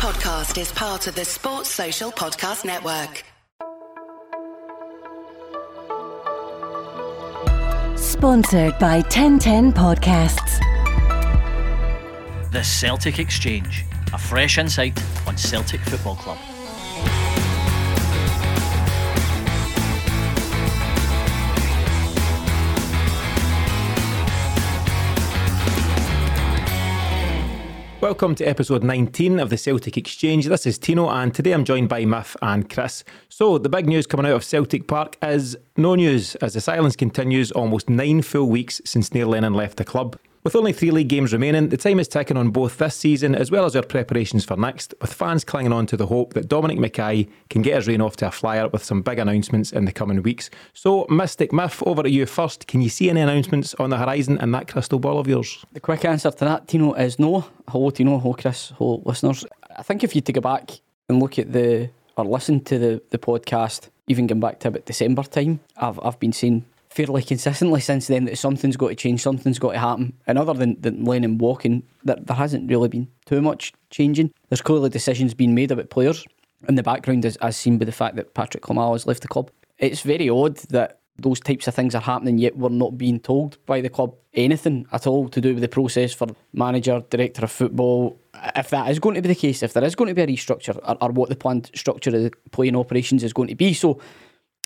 podcast is part of the Sports Social Podcast Network. Sponsored by 1010 Podcasts. The Celtic Exchange, a fresh insight on Celtic Football Club. Welcome to episode 19 of the Celtic Exchange. This is Tino, and today I'm joined by Miff and Chris. So, the big news coming out of Celtic Park is no news as the silence continues almost nine full weeks since Neil Lennon left the club. With only three league games remaining, the time is ticking on both this season as well as our preparations for next, with fans clinging on to the hope that Dominic McKay can get his reign off to a flyer with some big announcements in the coming weeks. So, Mystic Miff, over to you first. Can you see any announcements on the horizon in that crystal ball of yours? The quick answer to that, Tino, is no. Hello, Tino. Hello, Chris. Hello, listeners. I think if you to go back and look at the or listen to the, the podcast, even going back to about December time, I've I've been saying fairly consistently since then that something's got to change, something's got to happen. And other than, than Lennon walking, there, there hasn't really been too much changing. There's clearly decisions being made about players in the background, as, as seen by the fact that Patrick Klimala has left the club. It's very odd that those types of things are happening, yet we're not being told by the club anything at all to do with the process for manager, director of football. If that is going to be the case, if there is going to be a restructure, or, or what the planned structure of the playing operations is going to be. So,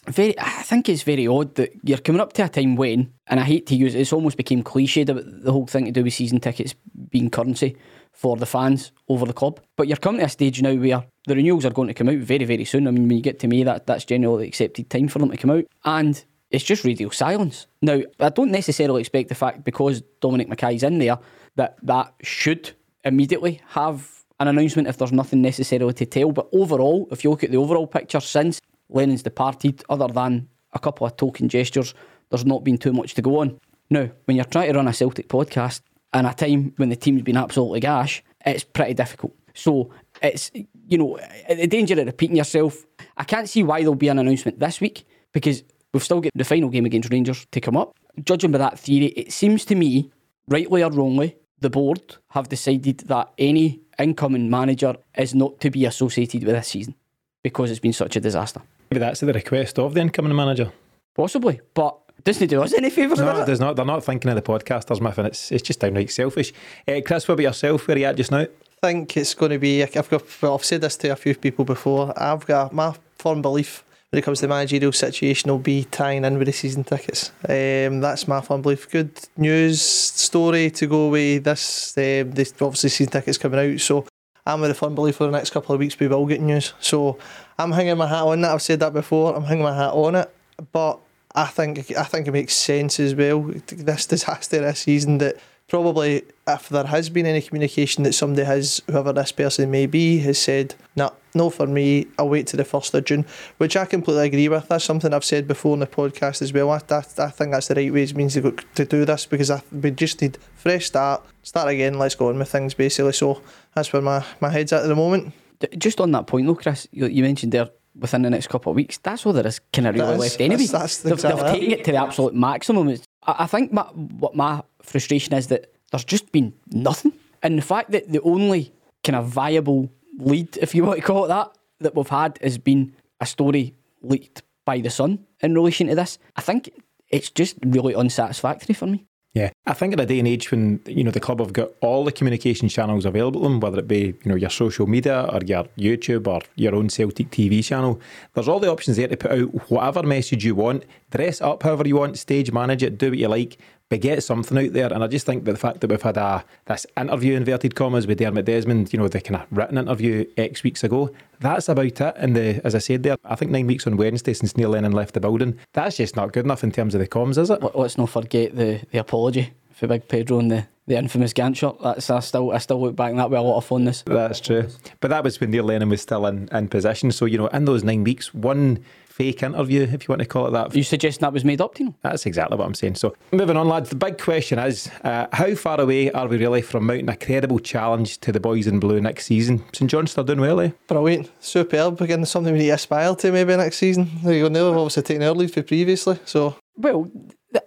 very, I think it's very odd that you're coming up to a time when, and I hate to use it, it's almost became cliched about the whole thing to do with season tickets being currency for the fans over the club. But you're coming to a stage now where the renewals are going to come out very, very soon. I mean, when you get to May, that, that's generally accepted time for them to come out. And it's just radio silence. Now, I don't necessarily expect the fact because Dominic McKay's in there that that should immediately have an announcement if there's nothing necessarily to tell. But overall, if you look at the overall picture since Lennon's departed, other than a couple of token gestures, there's not been too much to go on. Now, when you're trying to run a Celtic podcast in a time when the team's been absolutely gash, it's pretty difficult. So it's, you know, eh, the danger of repeating yourself. I can't see why there'll be an announcement this week because we've still got the final game against Rangers to come up. Judging by that theory, it seems to me, rightly or wrongly, the board have decided that any incoming manager is not to be associated with this season because it's been such a disaster. Maybe that's the request of the incoming manager. Possibly, but doesn't do us any favours. No, does it it? does not. They're not thinking of the podcasters, Miff, and it's, it's just downright selfish. Uh, Chris, what about yourself? Where are you at just now? I think it's going to be. I've got. Well, I've said this to a few people before. I've got my firm belief when it comes to the managerial situation will be tying in with the season tickets. Um, that's my firm belief. Good news story to go with this. Um, this obviously season tickets coming out, so I'm with a firm belief for the next couple of weeks we will get news. So I'm hanging my hat on that. I've said that before. I'm hanging my hat on it, but I think I think it makes sense as well. This disaster this season that probably if there has been any communication that somebody has, whoever this person may be, has said, nah, no for me, I'll wait to the 1st of June, which I completely agree with. That's something I've said before in the podcast as well. I, I, I think that's the right way it means to, to do this because I, we just need fresh start, start again, let's go on with things basically. So that's where my, my head's at at the moment. Just on that point though, Chris, you, you mentioned there within the next couple of weeks. That's all there is kind of really left anyway. that's- that's they've, exactly they've it. taken it to the absolute maximum. It's, I, I think my, what my frustration is that there's just been nothing, and the fact that the only kind of viable lead, if you want to call it that, that we've had has been a story leaked by the Sun in relation to this. I think it's just really unsatisfactory for me. Yeah, I think in a day and age when you know the club have got all the communication channels available to them, whether it be you know your social media or your YouTube or your own Celtic TV channel, there's all the options there to put out whatever message you want, dress up however you want, stage manage it, do what you like, but get something out there. And I just think that the fact that we've had a this interview inverted commas with Dermot Desmond, you know the kind of written interview X weeks ago, that's about it. And the as I said there, I think nine weeks on Wednesday since Neil Lennon left the building, that's just not good enough in terms of the comms, is it? Let- Let's not forget the, the apology for Big Pedro and the, the infamous Gant shirt. That's I still I still look back on that with a lot of fondness. That's true. But that was when Neil Lennon was still in, in position. So, you know, in those nine weeks, one fake interview, if you want to call it that. You suggesting that was made up, Tino? That's exactly what I'm saying. So, moving on, lads, the big question is uh, how far away are we really from mounting a credible challenge to the boys in blue next season? St John's still doing well, eh? Brilliant, superb. Again, something we need to aspire to maybe next season. There you go. They've obviously taken our lead for previously, so Well,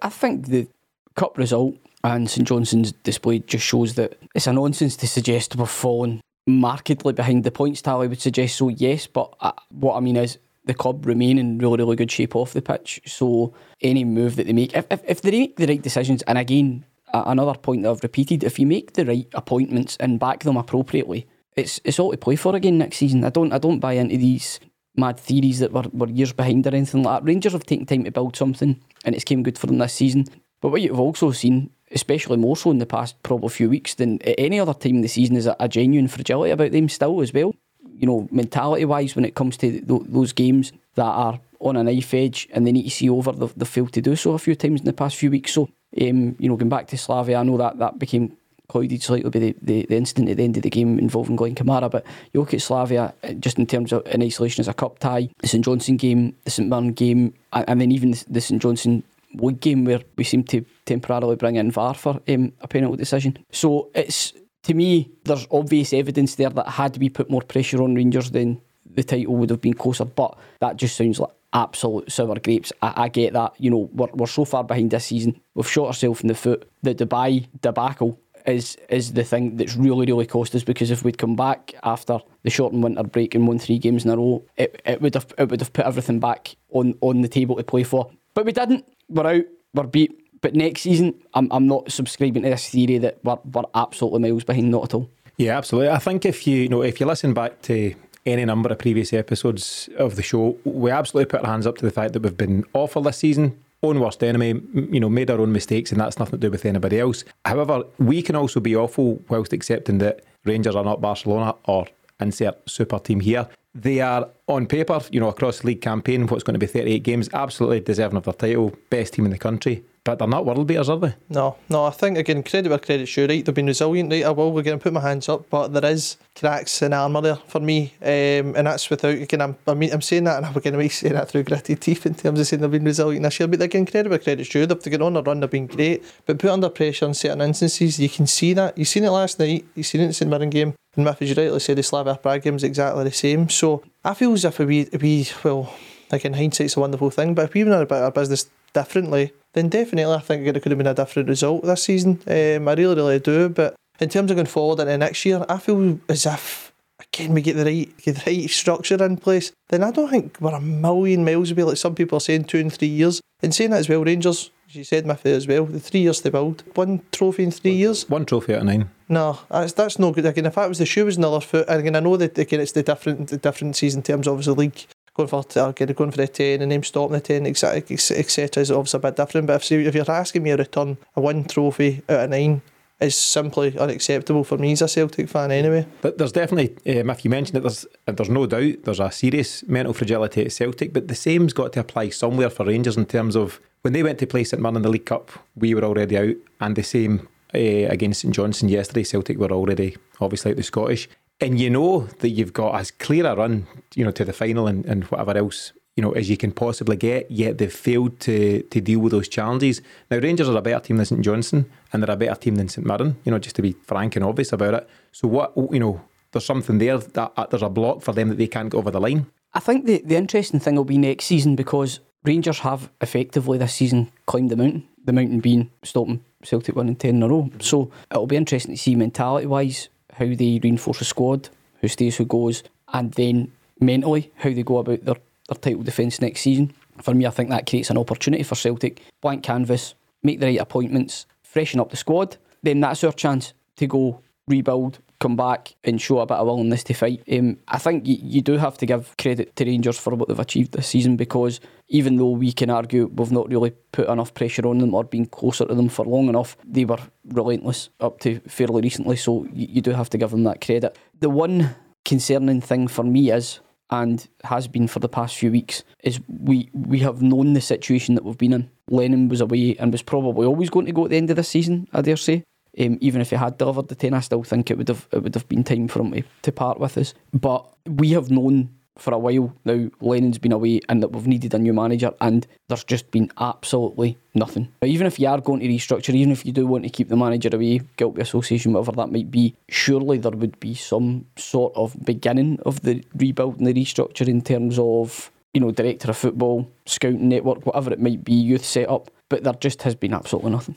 I think the cup result and St Johnstone's display just shows that it's a nonsense to suggest we've fallen markedly behind the points tally would suggest so, yes. But uh, what I mean is the club remain in really, really good shape off the pitch. So any move that they make, if, if, if they make the right decisions, and again, another point that I've repeated, if you make the right appointments and back them appropriately, it's it's all to play for again next season. I don't I don't buy into these mad theories that we're, we're years behind or anything like that. Rangers have taken time to build something and it's came good for them this season. But what you've also seen, especially more so in the past probably few weeks than at any other time in the season, is a, a genuine fragility about them still as well you know, mentality wise, when it comes to th- those games that are on a knife edge and they need to see over, the the failed to do so a few times in the past few weeks. So, um, you know, going back to Slavia, I know that that became clouded slightly by the, the, the incident at the end of the game involving Glenn Kamara, but you look at Slavia uh, just in terms of in isolation as a cup tie, the St Johnstone game, the St Mirren game, and then even the St Johnstone league game where we seem to temporarily bring in VAR for um, a penalty decision. So it's to me, there's obvious evidence there that had we put more pressure on Rangers, then the title would have been closer. But that just sounds like absolute sour grapes. I, I get that. You know, we're, we're so far behind this season. We've shot ourselves in the foot. The Dubai debacle is is the thing that's really, really cost us because if we'd come back after the shortened winter break and won three games in a row, it, it would have it would have put everything back on, on the table to play for. But we didn't. We're out. We're beat. But next season, I'm, I'm not subscribing to this theory that we're, we're absolutely miles behind, not at all. Yeah, absolutely. I think if you, you know if you listen back to any number of previous episodes of the show, we absolutely put our hands up to the fact that we've been awful this season. Own worst enemy, you know, made our own mistakes, and that's nothing to do with anybody else. However, we can also be awful whilst accepting that Rangers are not Barcelona or insert super team here. They are on paper, you know, across the league campaign, what's going to be 38 games, absolutely deserving of their title, best team in the country. But they're not world beaters, are they? No, no. I think again, credit where credit's due. Right, they've been resilient. Right, I will again put my hands up, but there is cracks in armour there for me, um, and that's without again. I'm, I mean, I'm saying that, and I'm going to saying that through gritted teeth in terms of saying they've been resilient this year. But again, credit where credit's due. They've taken on a run. They've been great, but put under pressure in certain instances, you can see that. You've seen it last night. You've seen it in the St Mirren game. And Miff, as you rightly said, the Slavia Prague game is exactly the same. So I feel as if we, we well, like in hindsight's a wonderful thing, but if we went about our business differently, then definitely I think it could have been a different result this season. Um, I really, really do. But in terms of going forward into next year, I feel as if again we get the right get the right structure in place. Then I don't think we're a million miles away, like some people are saying, two and three years. And saying that as well, Rangers, as you said, Miffy as well, the three years to build, one trophy in three years. One trophy out of nine. No, that's that's no good. Again, if that was the shoe was another foot, and again, I know that again it's the different the differences in terms of the league going for again, going for the ten and then stopping the ten, etc. etc. is obviously a bit different. But if if you're asking me a return, a one trophy out of nine is simply unacceptable for me as a Celtic fan anyway. But there's definitely, um, if you mentioned it, there's there's no doubt there's a serious mental fragility at Celtic, but the same's got to apply somewhere for Rangers in terms of when they went to play St Mirren in the League Cup, we were already out, and the same uh, against St Johnstone yesterday, Celtic were already obviously out the Scottish and you know that you've got as clear a run, you know, to the final and, and whatever else, you know, as you can possibly get, yet they've failed to to deal with those challenges. Now Rangers are a better team than St Johnstone and they're a better team than St Mirren, you know, just to be frank and obvious about it. So what you know, there's something there that uh, there's a block for them that they can't get over the line. I think the, the interesting thing will be next season because Rangers have effectively this season climbed the mountain. The mountain being stopping Celtic winning ten in a row. So it'll be interesting to see mentality wise how they reinforce a squad, who stays, who goes, and then mentally how they go about their, their title defence next season. For me, I think that creates an opportunity for Celtic. Blank canvas, make the right appointments, freshen up the squad. Then that's our chance to go rebuild, come back and show a bit of willingness to fight. Um, I think you, you do have to give credit to Rangers for what they've achieved this season because even though we can argue we've not really put enough pressure on them or been closer to them for long enough, they were relentless up to fairly recently. So you, you do have to give them that credit. The one concerning thing for me is and has been for the past few weeks is we we have known the situation that we've been in. Lennon was away and was probably always going to go at the end of this season, I dare say. Um, even if he had delivered the ten, I still think it would have it would have been time for him to, to part with us. But we have known for a while now Lennon's been away and that we've needed a new manager and there's just been absolutely nothing. But even if you are going to restructure, even if you do want to keep the manager away, guilty association, whatever that might be, surely there would be some sort of beginning of the rebuild and the restructure in terms of, you know, director of football, scouting network, whatever it might be, youth setup. But there just has been absolutely nothing.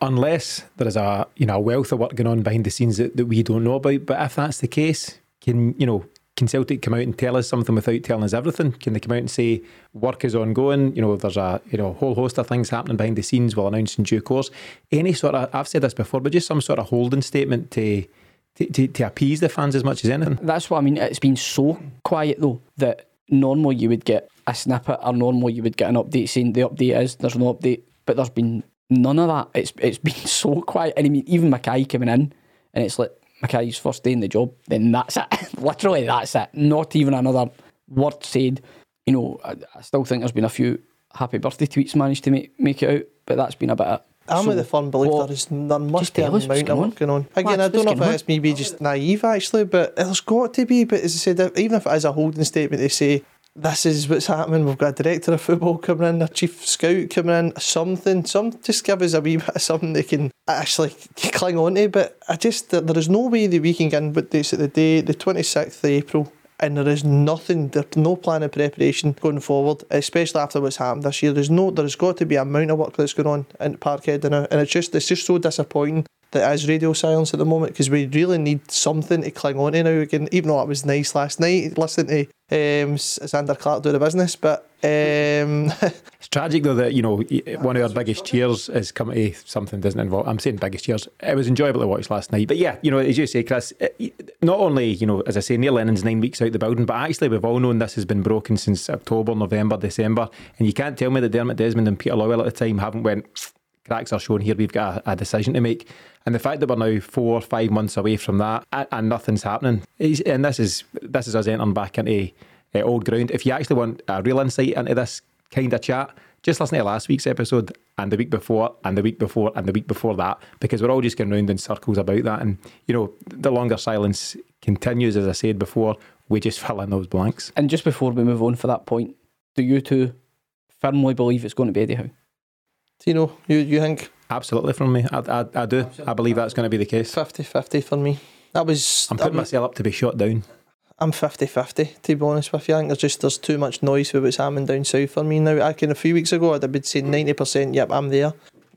Unless there is a you know a wealth of work going on behind the scenes that, that we don't know about. But if that's the case, can you know can Celtic come out and tell us something without telling us everything? Can they come out and say work is ongoing? You know, there's a you know whole host of things happening behind the scenes. We'll announce in due course. Any sort of I've said this before, but just some sort of holding statement to. To, to, to appease the fans as much as anything. That's what I mean. It's been so quiet though that normally you would get a snippet or normally you would get an update saying the update is there's no update, but there's been none of that. It's it's been so quiet. And I mean, even McKay coming in, and it's like McKay's first day in the job. Then that's it. Literally, that's it. Not even another word said. You know, I, I still think there's been a few happy birthday tweets managed to make make it out, but that's been a bit. I'm so with the firm belief what- there is there must be a tell us amount of work going on. Again, I don't know if it's maybe just naive actually, but there's got to be. But as I said, even if it is a holding statement, they say this is what's happening. We've got a director of football coming in, a chief scout coming in, something. Some just give us a wee bit of something they can actually cling on to. But I just there is no way that we can get in with this at the day, the 26th of April. And there is nothing, there's no plan of preparation going forward, especially after what's happened this year. There's no, there's got to be a amount of work that's going on in Parkhead now, uh, and it's just, it's just so disappointing that is radio silence at the moment because we really need something to cling on to now again. Even though it was nice last night, listening to um, Zander Clark do the business, but um, It's tragic though that you know one of our biggest cheers is coming to something doesn't involve. I'm saying biggest cheers. It was enjoyable to watch last night, but yeah, you know as you say, Chris. Not only you know as I say, Neil Lennon's nine weeks out the building, but actually we've all known this has been broken since October, November, December, and you can't tell me that Dermot Desmond and Peter Lawwell at the time haven't went. Cracks are shown here. We've got a, a decision to make, and the fact that we're now four, or five months away from that, and, and nothing's happening, is, and this is this is us entering back into uh, old ground. If you actually want a real insight into this kind of chat, just listen to last week's episode and the week before and the week before and the week before that, because we're all just going round in circles about that. And you know, the longer silence continues, as I said before, we just fill in those blanks. And just before we move on for that point, do you two firmly believe it's going to be Eddie Howe? Tino, you, you think Absolutely, from me, I, I, I do. I believe that's going to be the case. 50 50 for me? That was. I'm putting myself up to be shot down. I'm 50 50 to be honest with you. I think there's just there's too much noise with what's happening down south for me now. I can a few weeks ago I'd have been saying 90%, yep, I'm there.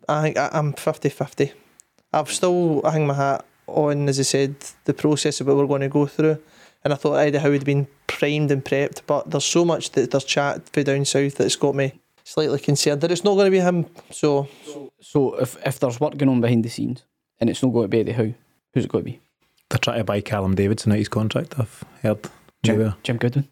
I think I, I'm 50 50. I've still I hang my hat on, as I said, the process of what we're going to go through. And I thought Eddie Howe had been primed and prepped, but there's so much that there's chat for down south that's got me slightly concerned that it's not going to be him. So So if, if there's work going on behind the scenes and it's not going to be Eddie Howe, who's it going to be? They're trying to buy Callum Davidson out his contract. I've heard. Jim, Nowhere. Jim Goodwin.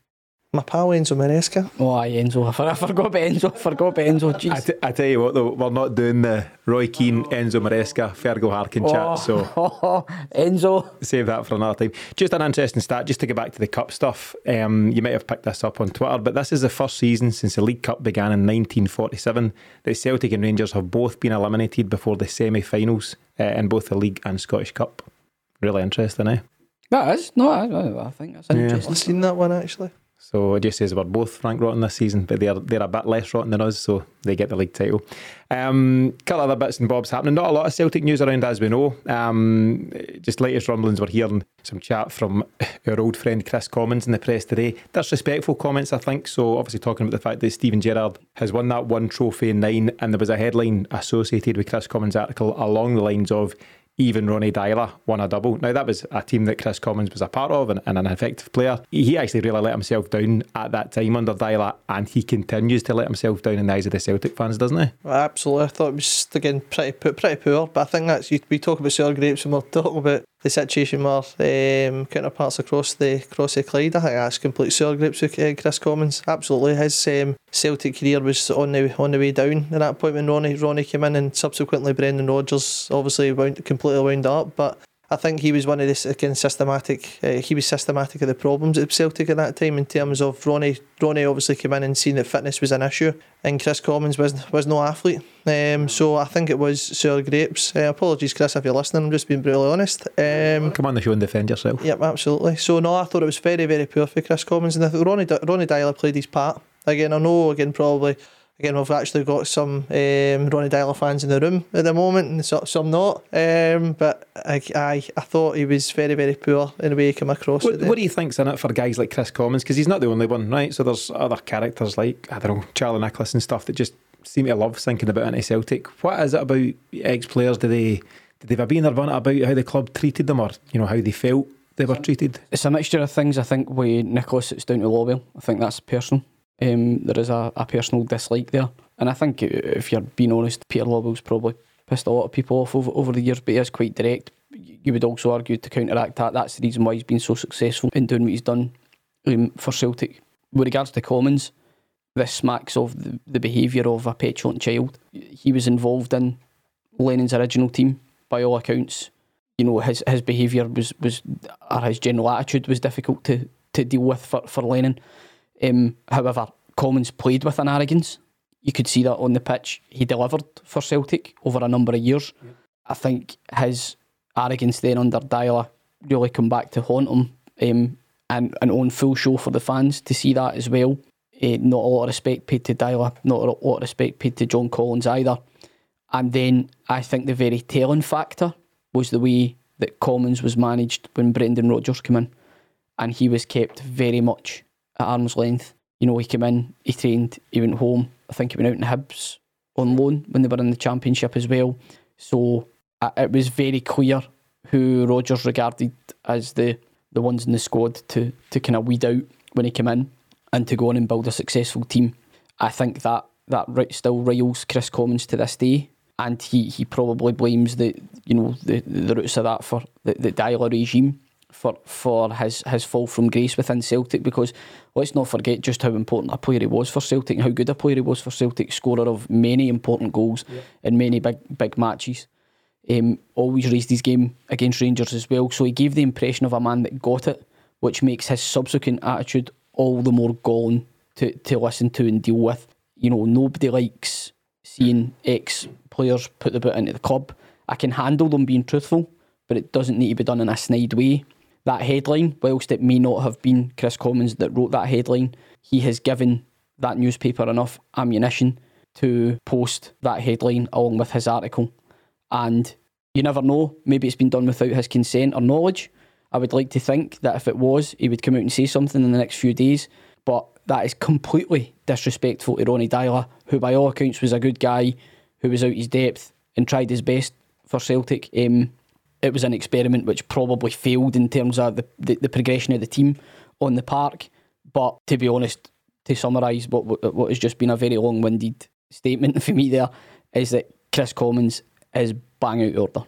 My pal Enzo Maresca. Oh, aye, Enzo. I, forgot about Enzo. I forgot about Enzo. Jeez. t- I tell you what, though, we're not doing the Roy Keane, Enzo Maresca, Fergal Harkin chat. So Enzo. save that for another time. Just an interesting stat, just to get back to the cup stuff. Um, you might have picked this up on Twitter, but this is the first season since the League Cup began in 1947 that Celtic and Rangers have both been eliminated before the semi-finals uh, in both the League and Scottish Cup. Really interesting, eh? That is. No, I, I- I think that's an Yeah. interesting. I've seen that one actually. So it just says we're both rank rotten this season, but they're they're a bit less rotten than us, so they get the league title. Um, couple other bits and bobs happening. Not a lot of Celtic news around, as we know. Um, just latest rumblings. We're hearing some chat from our old friend Kris Commons in the press today. Disrespectful comments, I think. So obviously talking about the fact that Steven Gerrard has won that one trophy in nine, and there was a headline associated with Kris Commons' article along the lines of even Ronny Deila won a double. Now, that was a team that Kris Commons was a part of and, and an effective player. He actually really let himself down at that time under Dyler, and he continues to let himself down in the eyes of the Celtic fans, doesn't he? Well, Absolutely, I thought it was again pretty pretty poor. But I think that's we talk about sour grapes and we're talking about the situation where um, counterparts across the across the Clyde. I think that's complete sour grapes with uh, Kris Commons. Absolutely, his um, Celtic career was on the on the way down at that point when Ronnie Ronnie came in, and subsequently Brendan Rodgers obviously wound, completely wound up. But I think he was one of this again systematic. Uh, he was systematic of the problems at Celtic at that time in terms of Ronnie. Ronnie obviously came in and seen that fitness was an issue, and Kris Commons was was no athlete. Um, so I think it was Sir grapes. Uh, apologies, Chris, if you're listening. I'm just being brutally honest. Um, Come on the show and defend yourself. Yep, absolutely. So no, I thought it was very, very poor for Kris Commons, and I thought Ronnie Ronny Deila played his part. Again, I know again probably again we've actually got some um, Ronny Deila fans in the room at the moment, and so, some not. Um, but I, I I thought he was very, very poor in the way he came across. What, what do you think's in it for guys like Kris Commons? Because he's not the only one, right? So there's other characters like, I don't know, Charlie Nicholas and stuff that just seem to love thinking about anti Celtic. What is it about ex players? Do they did they have been about how the club treated them or you know how they felt they were treated? It's a mixture of things. I think with Nicholas, it's down to Lawwell. I think that's personal. Um, there is a, a personal dislike there, and I think if you're being honest, Peter Lawwell's probably pissed a lot of people off over, over the years, but he is quite direct. You would also argue to counteract that. That's the reason why he's been so successful in doing what he's done um, for Celtic. With regards to Commons, this smacks of the, the behaviour of a petulant child. He was involved in Lennon's original team by all accounts. You know, his his behaviour was, was or his general attitude was difficult to, to deal with for, for Lennon. Um, however, Commons played with an arrogance. You could see that on the pitch. He delivered for Celtic over a number of years. Yeah. I think his arrogance then under Deila really come back to haunt him um, and, and on full show for the fans to see that as well. Uh, not a lot of respect paid to Deila, not a lot of respect paid to John Collins either. And then I think the very telling factor was the way that Commons was managed when Brendan Rodgers came in. And he was kept very much at arm's length. You know, he came in, he trained, he went home. I think he went out in Hibs on loan when they were in the Championship as well. So uh, it was very clear who Rodgers regarded as the, the ones in the squad to, to kind of weed out when he came in and to go on and build a successful team. I think that that still riles Kris Commons to this day, and he, he probably blames the you know the, the roots of that for the, the Deila regime for for his his fall from grace within Celtic because let's not forget just how important a player he was for Celtic and how good a player he was for Celtic, scorer of many important goals yeah. in many big big matches. Um, always raised his game against Rangers as well, so he gave the impression of a man that got it, which makes his subsequent attitude all the more galling to, to listen to and deal with. You know, nobody likes seeing ex players put the boot into the club. I can handle them being truthful, but it doesn't need to be done in a snide way. That headline, whilst it may not have been Kris Commons that wrote that headline, he has given that newspaper enough ammunition to post that headline along with his article. And you never know, maybe it's been done without his consent or knowledge. I would like to think that if it was, he would come out and say something in the next few days. But that is completely disrespectful to Ronny Deila, who by all accounts was a good guy, who was out his depth and tried his best for Celtic. Um, it was an experiment which probably failed in terms of the, the, the progression of the team on the park. But to be honest, to summarise what what has just been a very long winded statement for me there is that Kris Commons is bang out order.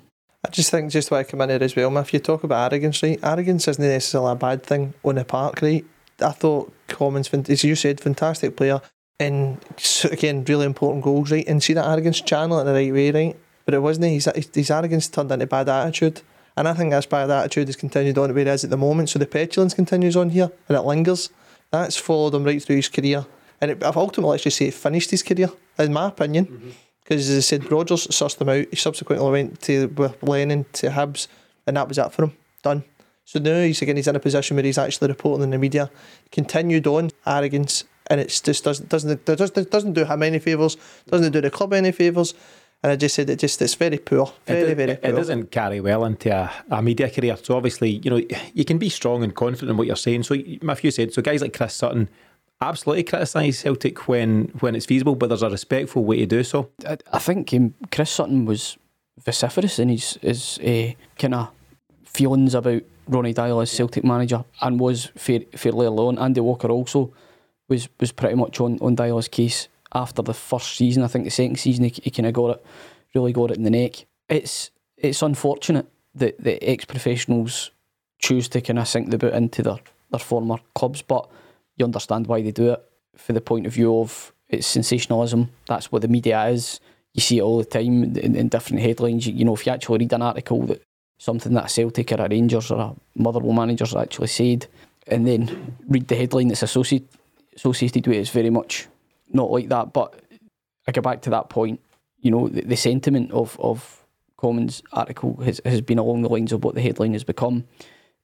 I just think just why I come in here as well, if you talk about arrogance, right? Arrogance isn't necessarily a bad thing on the park, right? I thought Commons, as you said, fantastic player, and again, really important goals, right? And see that arrogance channel in the right way, right? But it wasn't. His, his arrogance turned into bad attitude. And I think this bad attitude has continued on where it is at the moment. So the petulance continues on here and it lingers. That's followed him right through his career. And it, I've ultimately actually say finished his career, in my opinion. Mm-hmm because as I said, Rodgers sussed him out. He subsequently went to with Lennon to Hibs, and that was it for him. Done. So now he's again he's in a position where he's actually reporting in the media. Continued on arrogance, and it just doesn't doesn't doesn't doesn't do him any favours. Doesn't do the club any favours. And I just said it just it's very poor, very it, very poor. It doesn't carry well into a, a, media career. So obviously, you know, you can be strong and confident in what you're saying. So Matthew said, so guys like Chris Sutton absolutely criticise Celtic when when it's feasible, but there's a respectful way to do so. I, I think um, Chris Sutton was vociferous in his his uh, kind of feelings about Ronny Deila as Celtic manager, and was fair, fairly alone. Andy Walker also was was pretty much on on Deila's case after the first season. I think the second season he, he kind of got it, really got it in the neck. It's it's unfortunate that the ex professionals choose to kind of sink the boot into their their former clubs, but you understand why they do it for the point of view of it's sensationalism. That's what the media is. You see it all the time in, in different headlines. You, you, know, if you actually read an article that something that a Celtic or a Rangers or a Motherwell manager's actually said, and then read the headline that's associated associated with it, it's very much not like that. But I go back to that point. You know, the, the sentiment of of Commons' article has, has been along the lines of what the headline has become.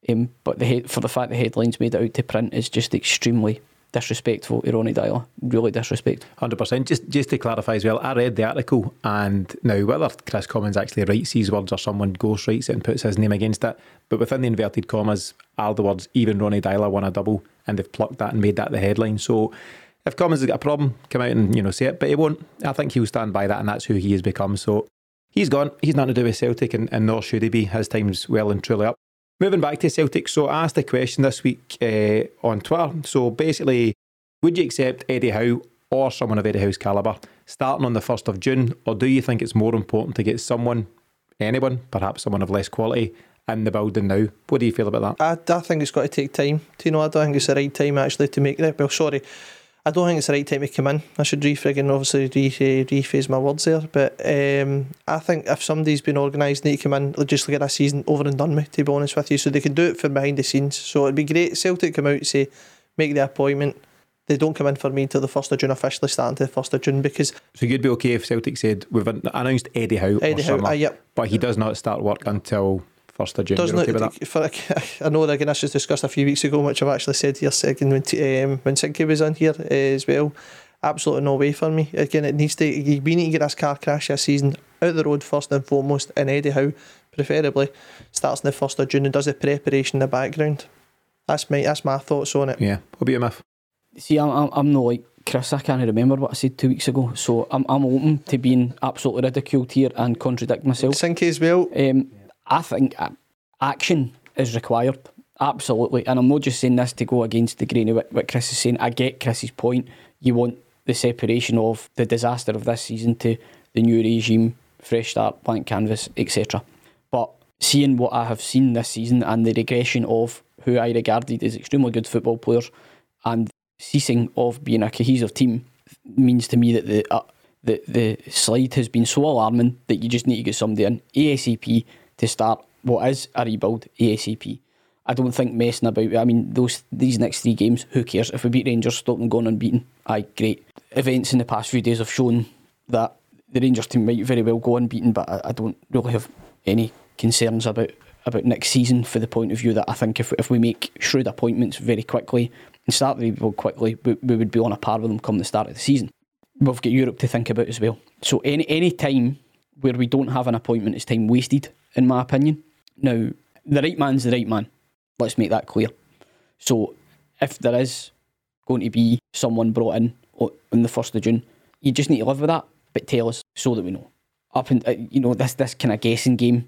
Um, but the for the fact the headlines made it out to print is just extremely disrespectful to Ronny Deila. Really disrespectful. Hundred percent. Just just to clarify as well, I read the article and now whether Kris Commons actually writes these words or someone ghostwrites it and puts his name against it, but within the inverted commas are the words even Ronny Deila won a double and they've plucked that and made that the headline. So if Cummins has got a problem, come out and you know say it, but he won't. I think he'll stand by that, and that's who he has become. So he's gone. He's nothing to do with Celtic, and, and nor should he be. His time's well and truly up. Moving back to Celtic, so I asked a question this week uh, on Twitter. So basically, would you accept Eddie Howe or someone of Eddie Howe's calibre starting on the 1st of June, or do you think it's more important to get someone, anyone, perhaps someone of less quality, in the building now? What do you feel about that? I, I think it's got to take time. Do you know? I don't think it's the right time actually to make that. Well, sorry, I don't think it's the right time to come in. I should refrigging obviously re- rephrase my words there. But um, I think if somebody's been organised, need to come in, just get a season over and done with. To be honest with you, so they can do it from behind the scenes. So it'd be great. Celtic come out and say, make the appointment. They don't come in for me until the first of June officially starting to the first of June because So you'd be okay if Celtic said we've announced Eddie Howe Eddie or Howe, aye, yep. but he does not start work until 1st of June. doesn't You're okay it? with that? For, I know again this was discussed a few weeks ago, which I've actually said here second when t- um, when Sinky was on here uh, as well. Absolutely no way for me. Again, it needs to. We need to get this car crash this season out the road first and foremost, and Eddie Howe preferably starts on the first of June and does the preparation in the background. That's my that's my thoughts on it. Yeah. What about you, Miff? See, I'm, I'm, I'm not like Chris. I can't remember what I said two weeks ago, so I'm, I'm open to being absolutely ridiculed here and contradict myself. Sinky as well. Um, I think uh, action is required, absolutely. And I'm not just saying this to go against the grain of what, Chris is saying. I get Chris's point. You want the separation of the disaster of this season to the new regime, fresh start, blank canvas, etc. But seeing what I have seen this season and the regression of who I regarded as extremely good football players and ceasing of being a cohesive team means to me that the uh, the the slide has been so alarming that you just need to get somebody in ASAP to start what is a rebuild ASAP. I don't think messing about. I mean, those these next three games, who cares? If we beat Rangers, stop them going unbeaten. Aye, great. Events in the past few days have shown that the Rangers team might very well go unbeaten, but I, I don't really have any concerns about about next season for the point of view that I think if if we make shrewd appointments very quickly and start the rebuild quickly, we, we would be on a par with them come the start of the season. We've got Europe to think about as well. So any any time where we don't have an appointment is time wasted, in my opinion. Now, the right man's the right man. Let's make that clear. So, if there is going to be someone brought in on the first of June, you just need to live with that, but tell us so that we know. Up and uh, you know this this kind of guessing game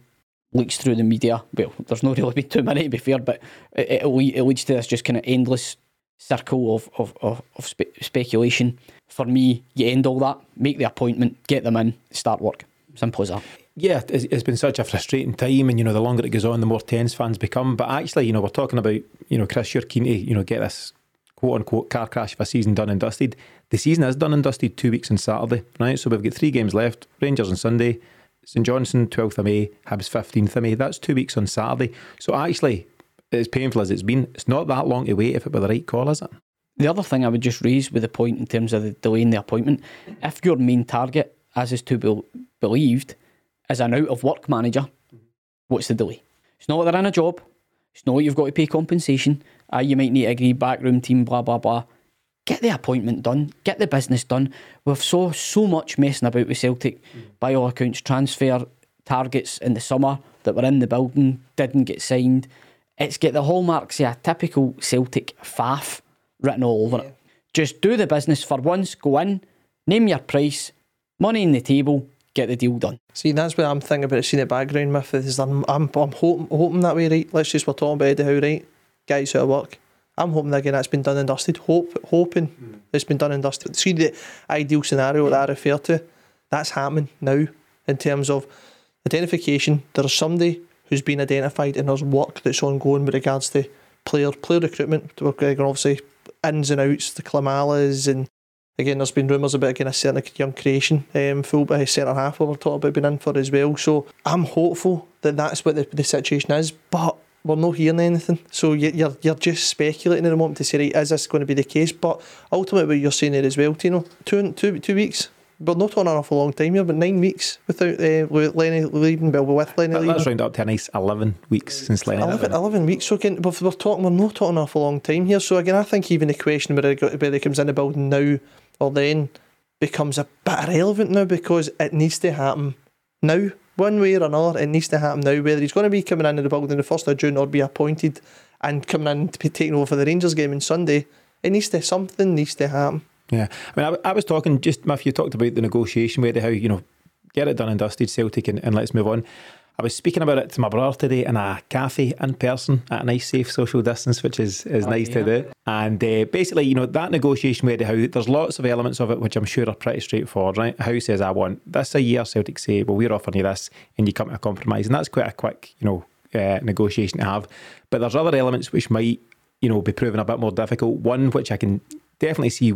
leaks through the media. Well, there's not really been too many to be fair, but it, it, it leads to this just kind of endless circle of of, of, of spe- speculation. For me, you end all that, make the appointment, get them in, start work. Simple as that. Yeah, it's, been such a frustrating time, and you know, the longer it goes on, the more tense fans become. But actually, you know, we're talking about, you know, Chris, you're keen to, you know, get this quote unquote car crash of a season done and dusted. The season is done and dusted two weeks on Saturday, right? So we've got three games left Rangers on Sunday, St Johnstone, 12th of May, Hibs, 15th of May. That's two weeks on Saturday. So actually, as painful as it's been, it's not that long to wait if it were the right call, is it? The other thing I would just raise with the point in terms of the delay in the appointment, if your main target, as is to be believed, is an out of work manager, what's the delay? It's not that they're in a job. It's not that you've got to pay compensation. Uh, you might need to agree backroom team, blah blah blah. Get the appointment done. Get the business done. We've saw so much messing about with Celtic, by all accounts, transfer targets in the summer that were in the building didn't get signed. It's got the hallmarks of a typical Celtic faff written all over it. Just do the business for once. Go in, name your price, money in the table, get the deal done. See, that's what I'm thinking about seeing the background with is I'm, I'm, I'm hoping, hoping that way, right? Let's just, we're talking about Eddie Howe, right? Guys out of work. I'm hoping that again that's been done and dusted. Hope, hoping hmm. it's been done and dusted. See the ideal scenario that I refer to? That's happening now in terms of identification. There's somebody who's been identified and there's work that's ongoing with regards to player player recruitment. We're going obviously ins and outs, the Klimalas and Again, there's been rumours about again a certain young creation um, full by centre half we were talking about being in for as well. So I'm hopeful that that's what the, the situation is, but we're not hearing anything. So you- you're you're just speculating at the moment to say, right, is this going to be the case? But ultimately, what you're saying there as well, Tino, two two two weeks. We're not on an awful long time here, but nine weeks without uh, Lenny leaving, well, with Lenny That- leaving. That's round up to a nice 11 weeks since Lennon. 11, 11 weeks. So again, we're, we're talking, we're not talking an awful long time here. So again, I think even the question whether it, go- whether it comes in the building now or then becomes a bit irrelevant now because it needs to happen now. One way or another, it needs to happen now. Whether he's going to be coming into the building the first of June or be appointed and coming in to be taking over for the Rangers game on Sunday, it needs to something needs to happen. Yeah, I mean, I, I was talking just Matthew talked about the negotiation with Howe you know get it done and dusted, Celtic, and, and let's move on. I was speaking about it to my brother today in a cafe in person at a nice, safe social distance, which is, is Oh, nice to do. And uh, basically, you know, that negotiation with Howe there's lots of elements of it which I'm sure are pretty straightforward, right? Howe says I want this a year, Celtic say, well, we're offering you this, and you come to a compromise, and that's quite a quick, you know, uh, negotiation to have. But there's other elements which might, you know, be proven a bit more difficult. One which I can definitely see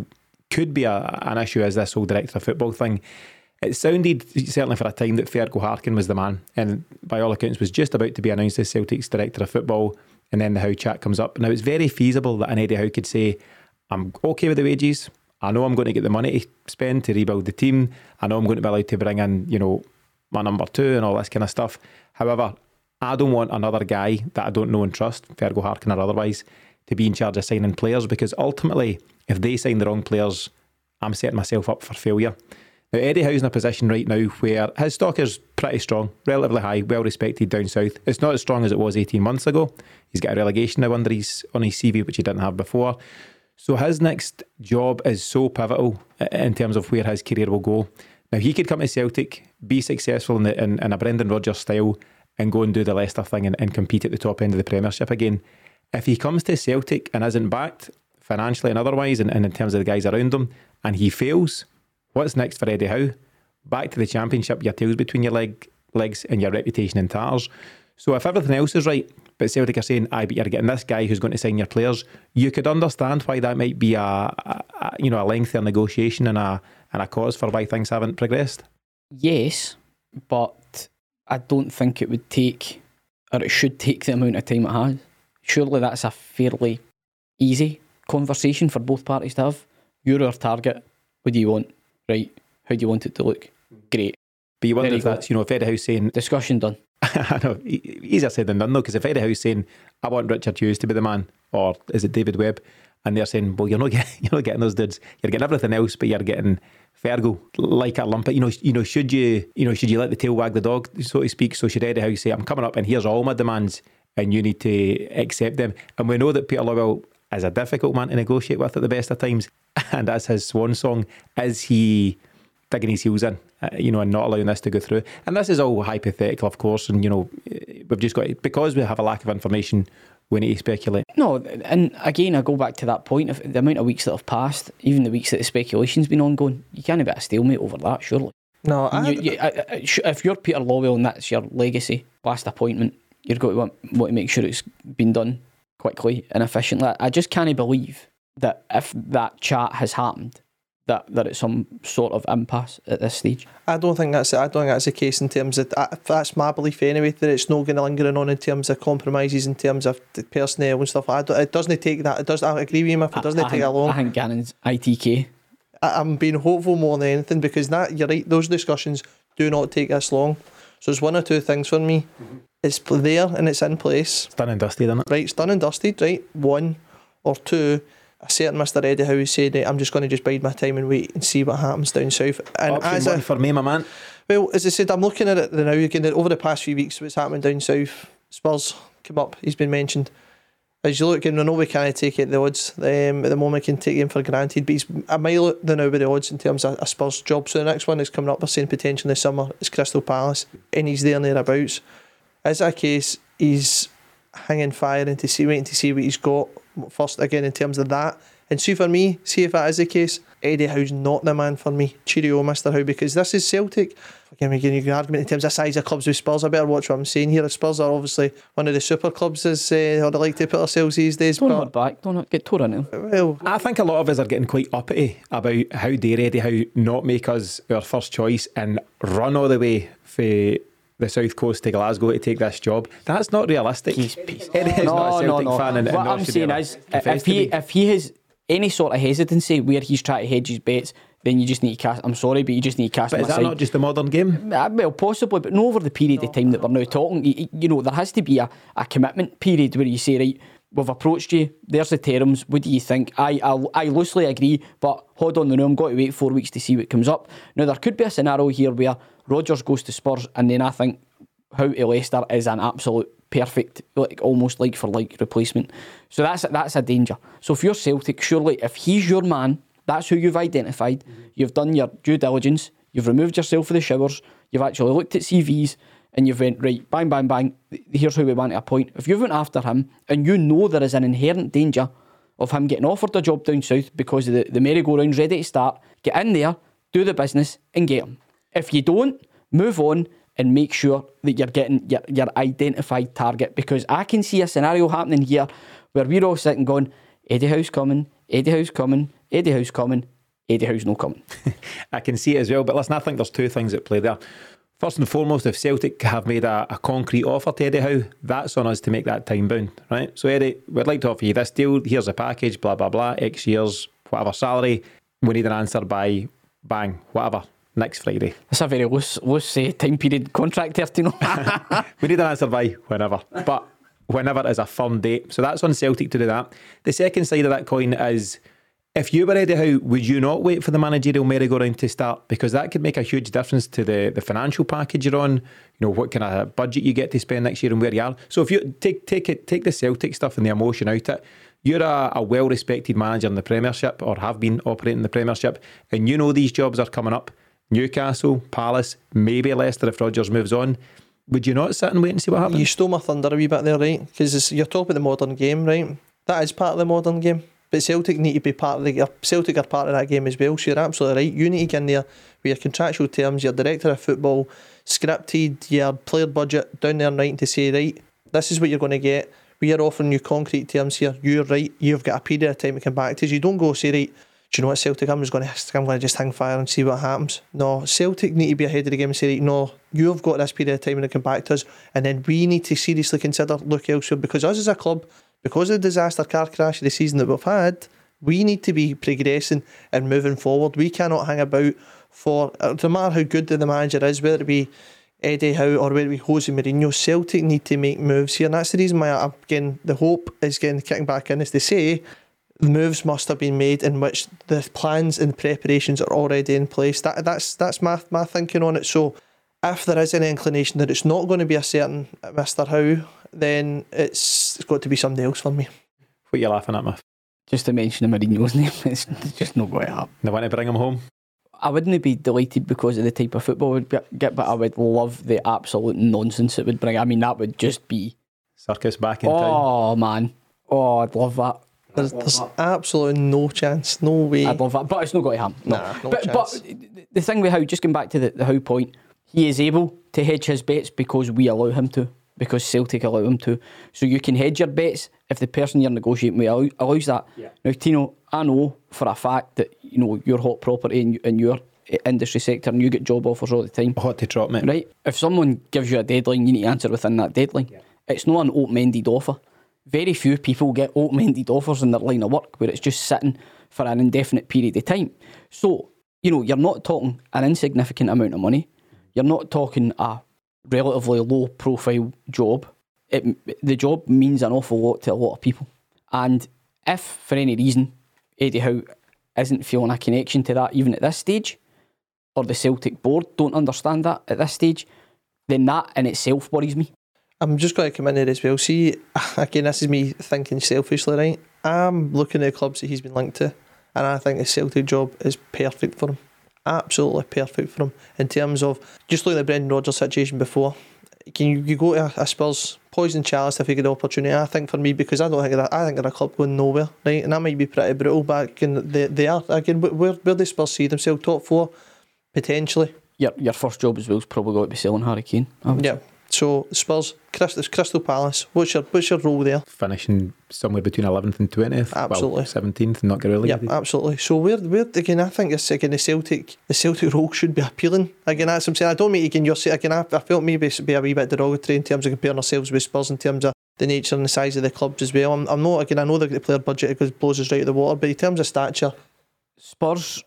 could be a, an issue is this whole director of football thing. It sounded certainly for a time that Fergal Harkin was the man, and by all accounts was just about to be announced as Celtic's director of football. And then the Howe chat comes up. Now it's very feasible that an Eddie Howe could say, "I'm okay with the wages. I know I'm going to get the money to spend to rebuild the team. I know I'm going to be allowed to bring in, you know, my number two and all this kind of stuff. However, I don't want another guy that I don't know and trust, Fergal Harkin or otherwise, to be in charge of signing players because ultimately, if they sign the wrong players, I'm setting myself up for failure. Now, Eddie Howe's in a position right now where his stock is pretty strong, relatively high, well respected down south. It's not as strong as it was 18 months ago. He's got a relegation now under his, on his CV, which he didn't have before. So his next job is so pivotal in terms of where his career will go. Now, he could come to Celtic, be successful in, the, in, in a Brendan Rodgers style, and go and do the Leicester thing and, and compete at the top end of the Premiership again. If he comes to Celtic and isn't backed financially and otherwise, and, and in terms of the guys around him, and he fails, what's next for Eddie Howe? Back to the Championship, your tails between your leg, legs, and your reputation in tatters. So if everything else is right, but Celtic are saying, "I but you're getting this guy who's going to sign your players," you could understand why that might be a, a, a you know a lengthier negotiation and a and a cause for why things haven't progressed. Yes, but I don't think it would take, or it should take the amount of time it has. Surely that's a fairly easy conversation for both parties to have. You're our target. What do you want? Right. How do you want it to look? Great. But you wonder you if go. that's you know if Eddie Howe's saying, Discussion done. I know easier said than done though, because if Eddie Howe's saying, "I want Richard Hughes to be the man," or is it David Webb, and they're saying, "Well, you're not getting, you're not getting those dudes. You're getting everything else, but you're getting." Fergal, like a lumpet, you know, you know, should you, you know, should you let the tail wag the dog, so to speak? So should Eddie Howe say, "I'm coming up, and here's all my demands, and you need to accept them." And we know that Peter Lawwell is a difficult man to negotiate with at the best of times, and that's his swan song. Is he digging his heels in, uh, you know, and not allowing this to go through. And this is all hypothetical, of course. And you know, we've just got because we have a lack of information, we need to speculate. No, and again, I go back to that point of the amount of weeks that have passed, even the weeks that the speculation's been ongoing. You can't have a stalemate over that, surely. No, I, you, you, I, I, if you're Peter Lawwell and that's your legacy, last appointment, you're going to want, want to make sure it's been done quickly and efficiently. I just can't believe that if that chat has happened, that that it's some sort of impasse at this stage. I don't think that's I don't think that's the case in terms of that, that's my belief anyway that it's not going to lingering on in terms of compromises in terms of the personnel and stuff. I don't, it doesn't take that. It does. I agree with you. If it doesn't I, take think, that long. I think Gannon's ITK. I, I'm being hopeful more than anything because that you're right. Those discussions do not take this long. So it's one or two things for me. Mm-hmm. It's there and it's in place. It's done and dusted, isn't it? Right, it's done and dusted. Right, one or two. A certain Mr. Eddie Howe said, "I'm just going to just bide my time and wait and see what happens down south." And Option as one a, for me, my man. well, as I said, I'm looking at it now again over the past few weeks. What's happening down south? Spurs come up. He's been mentioned. As you look, and I know we can't take it the odds. Um, at the moment, can take him for granted, but he's a mile now with the odds in terms of a Spurs job. So the next one is coming up. We're saying potentially this summer is Crystal Palace, and he's there and thereabouts. As that case, he's hanging fire and to see, waiting to see what he's got first again in terms of that. And see for me, see if that is the case, Eddie Howe's not the man for me. Cheerio, Mr. Howe, because this is Celtic. Again, we can an argument in terms of size of clubs with Spurs. I better watch what I'm saying here. Spurs are obviously one of the super clubs, as uh, how they like to put ourselves these days. Don't But, hold back. Don't get tore into him. well, I think a lot of us are getting quite uppity about how dare Eddie Howe not make us our first choice and run all the way for the south coast to Glasgow to take this job. That's not realistic. He's piece. Eddie is not a Celtic fan, and, and what nor I'm saying is, confess if he if he has any sort of hesitancy where he's trying to hedge his bets, then you just need to cast. I'm sorry, but you just need to cast but is that aside. not just the modern game? Uh, well, possibly, but not over the period of time that we're now talking. You, you know, there has to be a, a commitment period where you say, right, we've approached you. There's the terms. What do you think? I I, I loosely agree, but hold on, now I'm going to wait four weeks to see what comes up. Now there could be a scenario here where Rodgers goes to Spurs, and then I think Howe to Leicester is an absolute perfect, like almost like for like replacement. So that's that's a danger. So if you're Celtic, surely if he's your man, That's who you've identified. Mm-hmm. You've done your due diligence. You've removed yourself for the showers. You've actually looked at CVs and you've went, right, bang, bang, bang. Here's who we want to appoint. If you've went after him and you know there is an inherent danger of him getting offered a job down south because of the, the merry-go-round's ready to start, get in there, do the business and get him. If you don't, move on and make sure that you're getting your, your identified target because I can see a scenario happening here where we're all sitting going, Eddie House coming, Eddie House coming, Eddie House coming, Eddie House no coming. I can see it as well. But listen, I think there's two things at play there. First and foremost, if Celtic have made a, a concrete offer to Eddie Howe, that's on us to make that time bound, right? So, Eddie, we'd like to offer you this deal. Here's a package, blah, blah, blah, X years, whatever salary. We need an answer by bang, whatever, next Friday. That's a very loose, loose uh, time period contract there, you know. we need an answer by whenever. But whenever is a firm date. So that's on Celtic to do that. The second side of that coin is if you were Eddie Howe, would you not wait for the managerial merry-go-round to start? Because that could make a huge difference to the, the financial package you're on, you know, what kind of budget you get to spend next year and where you are. So if you take take it take the Celtic stuff and the emotion out of it, you're a, a well respected manager in the Premiership or have been operating in the Premiership, and you know these jobs are coming up. Newcastle, Palace, maybe Leicester if Rodgers moves on. Would you not sit and wait and see what happens? You stole my thunder a wee bit there, right? Because you're talking about the modern game, right? That is part of the modern game. But Celtic need to be part of the Celtic are part of that game as well. So you're absolutely right. You need to get in there with your contractual terms, your director of football, scripted, your player budget down there writing to say, right, this is what you're going to get. We are offering you concrete terms here. You're right. You've got a period of time to come back to. us. You don't go say, right, do you know what Celtic? I'm just going to I'm going to just hang fire and see what happens. No, Celtic need to be ahead of the game and say, right, no, you've got this period of time to come back to us, and then we need to seriously consider look elsewhere because us as a club because of the disaster car crash of the season that we've had, we need to be progressing and moving forward. We cannot hang about for uh, no matter how good the manager is, whether it be Eddie Howe or whether it be Jose Mourinho, Celtic need to make moves here. And that's the reason why I'm getting the hope is getting kicking back in as they say the moves must have been made in which the plans and preparations are already in place. That that's that's my my thinking on it. So if there is any inclination that it's not going to be a certain Mr. Howe, then it's, it's got to be somebody else for me. What are you laughing at, Muff? Just to mention the Mourinho's name, it's just not going to happen. They want to bring him home? I wouldn't be delighted because of the type of football we'd get, but I would love the absolute nonsense it would bring. I mean, that would just be circus back in oh, town. Oh man, oh, I'd love that. There's, there's absolutely no chance, no way. I'd love that, but it's not going to happen. No. Nah, no but, chance. but the thing with Howe, just going back to the, the Howe point, he is able to hedge his bets because we allow him to because Celtic allow them to. So you can hedge your bets if the person you're negotiating with allows that. Yeah. Now, Tino, I know for a fact that you know you're hot property in, in your eh, industry sector and you get job offers all the time. Hot to trot, mate. Right? If someone gives you a deadline, you need to answer within that deadline. Yeah. It's not an open-ended offer. Very few people get open-ended offers in their line of work where it's just sitting for an indefinite period of time. So, you know, you're not talking an insignificant amount of money. You're not talking a relatively low profile job, it, the job means an awful lot to a lot of people. And if for any reason Eddie Howe isn't feeling a connection to that even at this stage, or the Celtic board don't understand that at this stage, then that in itself worries me. I'm just going to come in here as well. See, again, this is me thinking selfishly, right? I'm looking at the clubs that he's been linked to, and I think the Celtic job is perfect for him absolutely perfect for him in terms of just looking at the Brendan Rodgers situation before. Can you, you go to a, a Spurs poison chalice if you get the opportunity? I think for me because I don't think that I think they're a club going nowhere, right? And that might be pretty brutal, but they they are again. Where where the Spurs see themselves top four potentially. Your your first job as well is probably going to be selling Harry Kane. Yeah. Say. So Spurs, Crystal Palace. What's your what's your role there? Finishing somewhere between eleventh and twentieth. Absolutely. Seventeenth, well, not get relegated. Yeah, absolutely. So where where again? I think this again the Celtic the Celtic role should be appealing. Again, that's what I'm saying. I don't mean again. You're again. I, I felt maybe be a wee bit derogatory in terms of comparing ourselves with Spurs in terms of the nature and the size of the clubs as well. I'm, I'm not again. I know the player budget because blows us right at the water, but in terms of stature, Spurs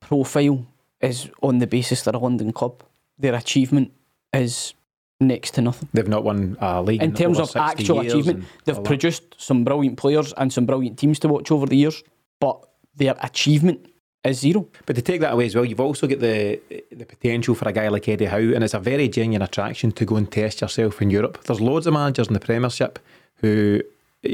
profile is on the basis they're a London club. Their achievement is next to nothing. They've not won a league in, in terms of actual achievement. They've produced some brilliant players and some brilliant teams to watch over the years, but their achievement is zero. But to take that away as well, you've also got the the potential for a guy like Eddie Howe, and it's a very genuine attraction to go and test yourself in Europe. There's loads of managers in the Premiership who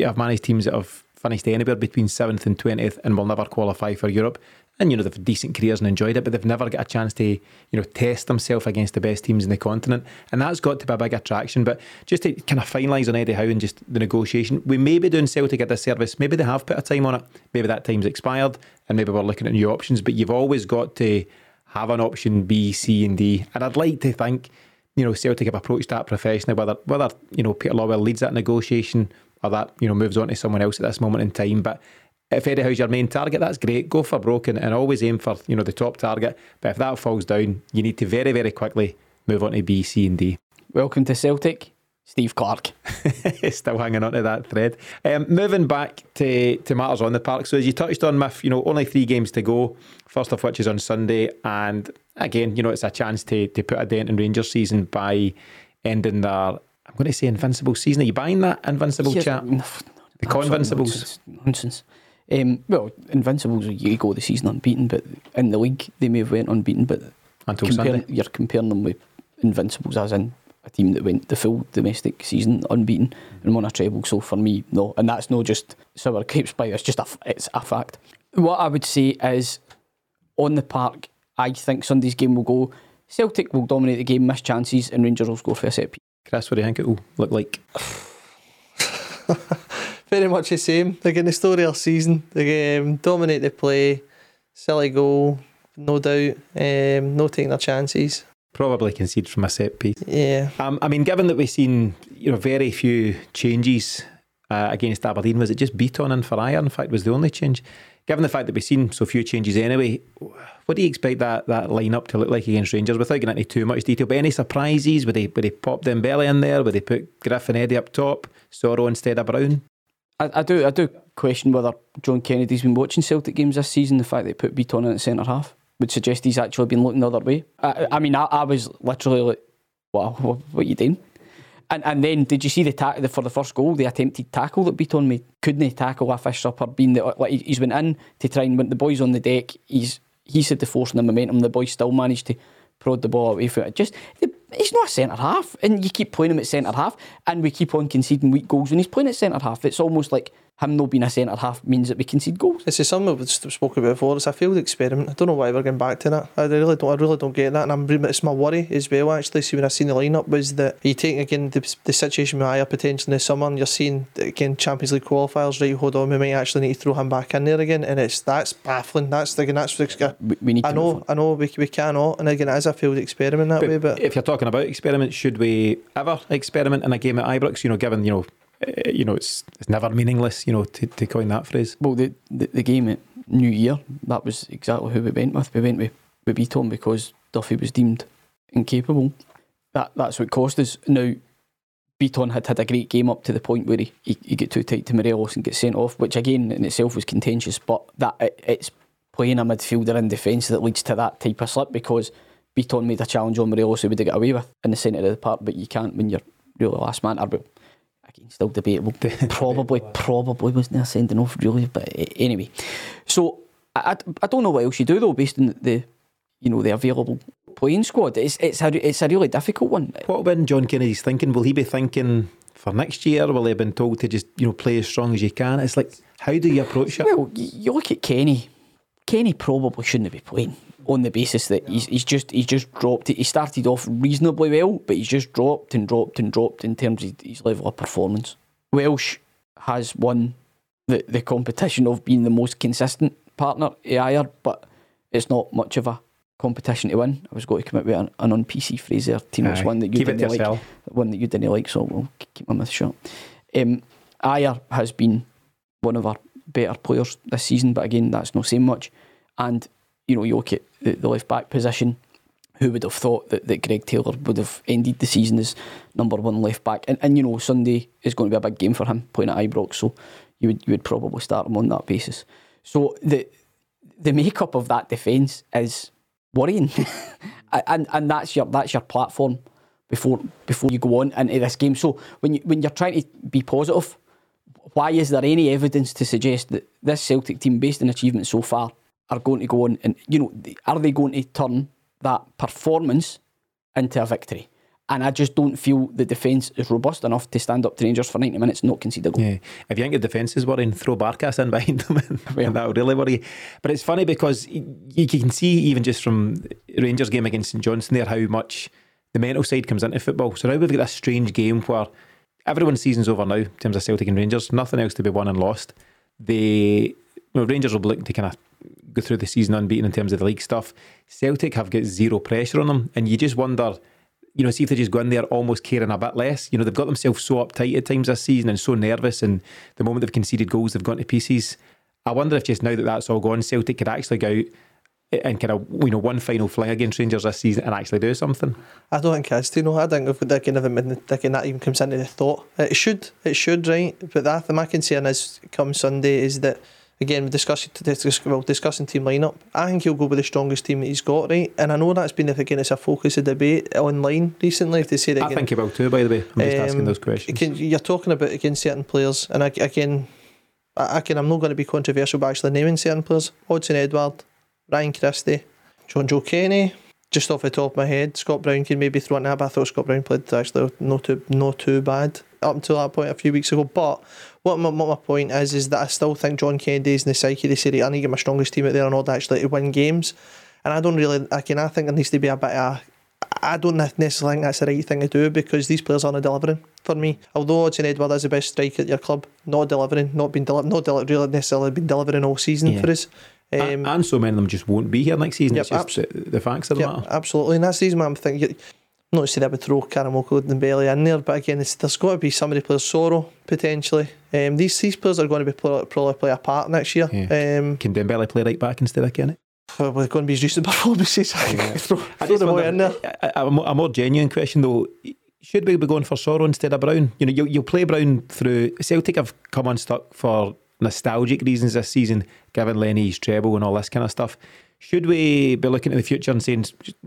have managed teams that have finished anywhere between seventh and twentieth and will never qualify for Europe. And you know they've decent careers and enjoyed it, but they've never got a chance to you know test themselves against the best teams in the continent, and that's got to be a big attraction. But just to kind of finalise on Eddie Howe and just the negotiation, we may be doing Celtic a disservice. Maybe they have put a time on it. Maybe that time's expired, and maybe we're looking at new options. But you've always got to have an option B, C, and D. And I'd like to think you know Celtic have approached that professionally. Whether whether you know Peter Lawwell leads that negotiation or that you know moves on to someone else at this moment in time, but if Eddie Howe's your main target, that's great. Go for broken and always aim for you know the top target. But if that falls down, you need to very very quickly move on to B, C, and D. Welcome to Celtic, Steve Clarke. Still hanging on to that thread. Um, moving back to, to matters on the park. So as you touched on, Miff, you know only three games to go. First of which is on Sunday, and again, you know it's a chance to to put a dent in Rangers season by ending their I'm going to say invincible season. Are you buying that invincible Yeah, chat? no, The Convincibles. Nonsense. nonsense. Um, well, Invincibles, you go the season unbeaten, but in the league they may have went unbeaten, but Until comparing, Sunday. you're comparing them with Invincibles as in a team that went the full domestic season unbeaten and won a treble. So for me, no, and that's not just sour grapes by. It's just a, f- it's a fact. What I would say is, on the park, I think Sunday's game will go. Celtic will dominate the game, miss chances, and Rangers will score for a set piece. Chris, what do you think it will look like? Very much the same. Again, the story of season. The game dominate the play, silly goal, no doubt. Um, no taking their chances. Probably concede from a set piece. Yeah, Um, I mean, given that we've seen you know very few changes uh, against Aberdeen, was it just Bitton and Faria? In fact, was the only change. Given the fact that we've seen so few changes anyway, what do you expect that that lineup to look like against Rangers? Without getting into too much detail, but any surprises? Would they would they pop Dembele in there? Would they put Griff and Eddie up top? Soro instead of Brown? I, I do I do question whether John Kennedy's been watching Celtic games this season. The fact they put Bitton in at centre half would suggest he's actually been looking the other way. I, I mean, I, I was literally like, "Wow, what, what are you doing?" And and then did you see the, ta- the for the first goal the attempted tackle that Bitton made? Couldn't he tackle a fish supper? Being the like he- he's went in to try and when the boys on the deck, he's he said the force and the momentum. The boys still managed to prod the ball away from it. Just he's not a centre half, and you keep playing him at centre half, and we keep on conceding weak goals when he's playing at centre half. It's almost like him not being a centre half means that we concede goals. this is something we've st- spoken about before. It's a failed experiment. I don't know why we're getting back to that. I really don't. I really don't get that, and I'm. It's my worry as well. Actually, see when I seen the lineup was that you take again the, the situation with Ajer potentially in the summer, and you're seeing again Champions League qualifiers. Right, hold on, we might actually need to throw him back in there again, and it's that's baffling. That's again that's We, we need. I to know, I know, we, we cannot, and again, it is a failed experiment that way. But if you're talking about experiments, should we ever experiment in a game at Ibrox? You know, given you know, Eh, you know, it's it's never meaningless. You know, to, to coin that phrase. Well, the, the the game at New Year, that was exactly who we went with. We went with, with Bitton because Duffy was deemed incapable. That that's what cost us. Now, Bitton had had a great game up to the point where he, he, he got too tight to Morelos and get sent off, which again in itself was contentious. But that it, it's playing a midfielder in defence that leads to that type of slip because Bitton made a challenge on Morelos who would have got away with in the centre of the park, but you can't when you're really last man. Or, still debatable. probably, probably wasn't there sending off really, but anyway. So I, I, I don't know what else you do though, based on the you know the available playing squad. It's it's a it's a really difficult one. What when John Kennedy's thinking? Will he be thinking for next year? Will he have been told to just you know play as strong as you can? It's like how do you approach it? Well, you look at Kenny. Kenny probably shouldn't be playing on the basis that he's, he's just he's just dropped it. He started off reasonably well, but he's just dropped and dropped and dropped in terms of his level of performance. Welsh has won the, the competition of being the most consistent partner Ajer, but it's not much of a competition to win. I was going to come up with an, an on PC phrase there, Tino. It's one that you didn't like yourself. one that you didn't like, so we'll keep my mouth shut. Um, Ajer has been one of our better players this season, but again, that's not saying much. And you know, you look at the, the left back position. Who would have thought that, that Greg Taylor would have ended the season as number one left back? And, and you know, Sunday is going to be a big game for him playing at Ibrox, so you would you would probably start him on that basis. So the the makeup of that defence is worrying, and and that's your that's your platform before before you go on into this game. So when you when you're trying to be positive, why is there any evidence to suggest that this Celtic team, based on achievements so far, are going to go on and you know are they going to turn that performance into a victory? And I just don't feel the defence is robust enough to stand up to Rangers for 90 minutes and not concede a goal. Yeah. If you think the defence is worrying, throw Barkas in behind them and that'll really worry you. But it's funny because you can see even just from Rangers game against St Johnstone there how much the mental side comes into football. So now we've got this strange game where everyone's season's over now in terms of Celtic and Rangers. Nothing else to be won and lost. They well, Rangers will be looking to kind of go through the season unbeaten in terms of the league stuff. Celtic have got zero pressure on them, and you just wonder, you know, see if they just go in there almost caring a bit less. You know, they've got themselves so uptight at times this season and so nervous, and the moment they've conceded goals, they've gone to pieces. I wonder if just now that that's all gone, Celtic could actually go out and kind of you know one final fling against Rangers this season and actually do something. I don't think it's, you know, I don't think if they can have they can that even comes into the thought. It should, it should, right? But the thing that my concern is come Sunday is that again we discussing well discussing team lineup. I think he'll go with the strongest team that he's got, right? And I know that's been again it's a focus of debate online recently. If they say that I again, think he will too. By the way, I'm just asking Um, those questions. Again, you're talking about against certain players, and I, again, I, again, I'm not going to be controversial by actually naming certain players. Odsonne Edouard, Ryan Christie, Jonjoe Kenny. Just off the top of my head, Scott Brown can maybe throw in that, but I thought Scott Brown played actually not too not too bad up until that point a few weeks ago. But what my, what my point is is that I still think John Kennedy is in the psyche. They say I need to get my strongest team out there in order actually to win games. And I don't really, again, I think there needs to be a bit of I don't necessarily think that's the right thing to do because these players aren't delivering for me. Although Odsonne Edouard is the best striker at your club, not delivering, not been deli- not deli- really necessarily been delivering all season Yeah. for us. Um, and, and so many of them just won't be here next season. Yep, it's just abs- the, the facts of the yeah, matter. absolutely. And that's the reason why I'm thinking. Not to say that would throw Karamoko and Belly in there, but again, it's, there's got to be somebody plays Soro potentially. Um, these these players are going to be probably play a part next year. Um, Can Dembele play right back instead of Kenny? probably going to be his recent performances. throw throw just the boy in there. a, a, more- genuine question though. Should we be going for Soro instead of Brown? You know, you'll, you'll play Brown through. Celtic have come unstuck for nostalgic reasons this season, given Lenny's treble and all this kind of stuff. Should we be looking at the future and saying,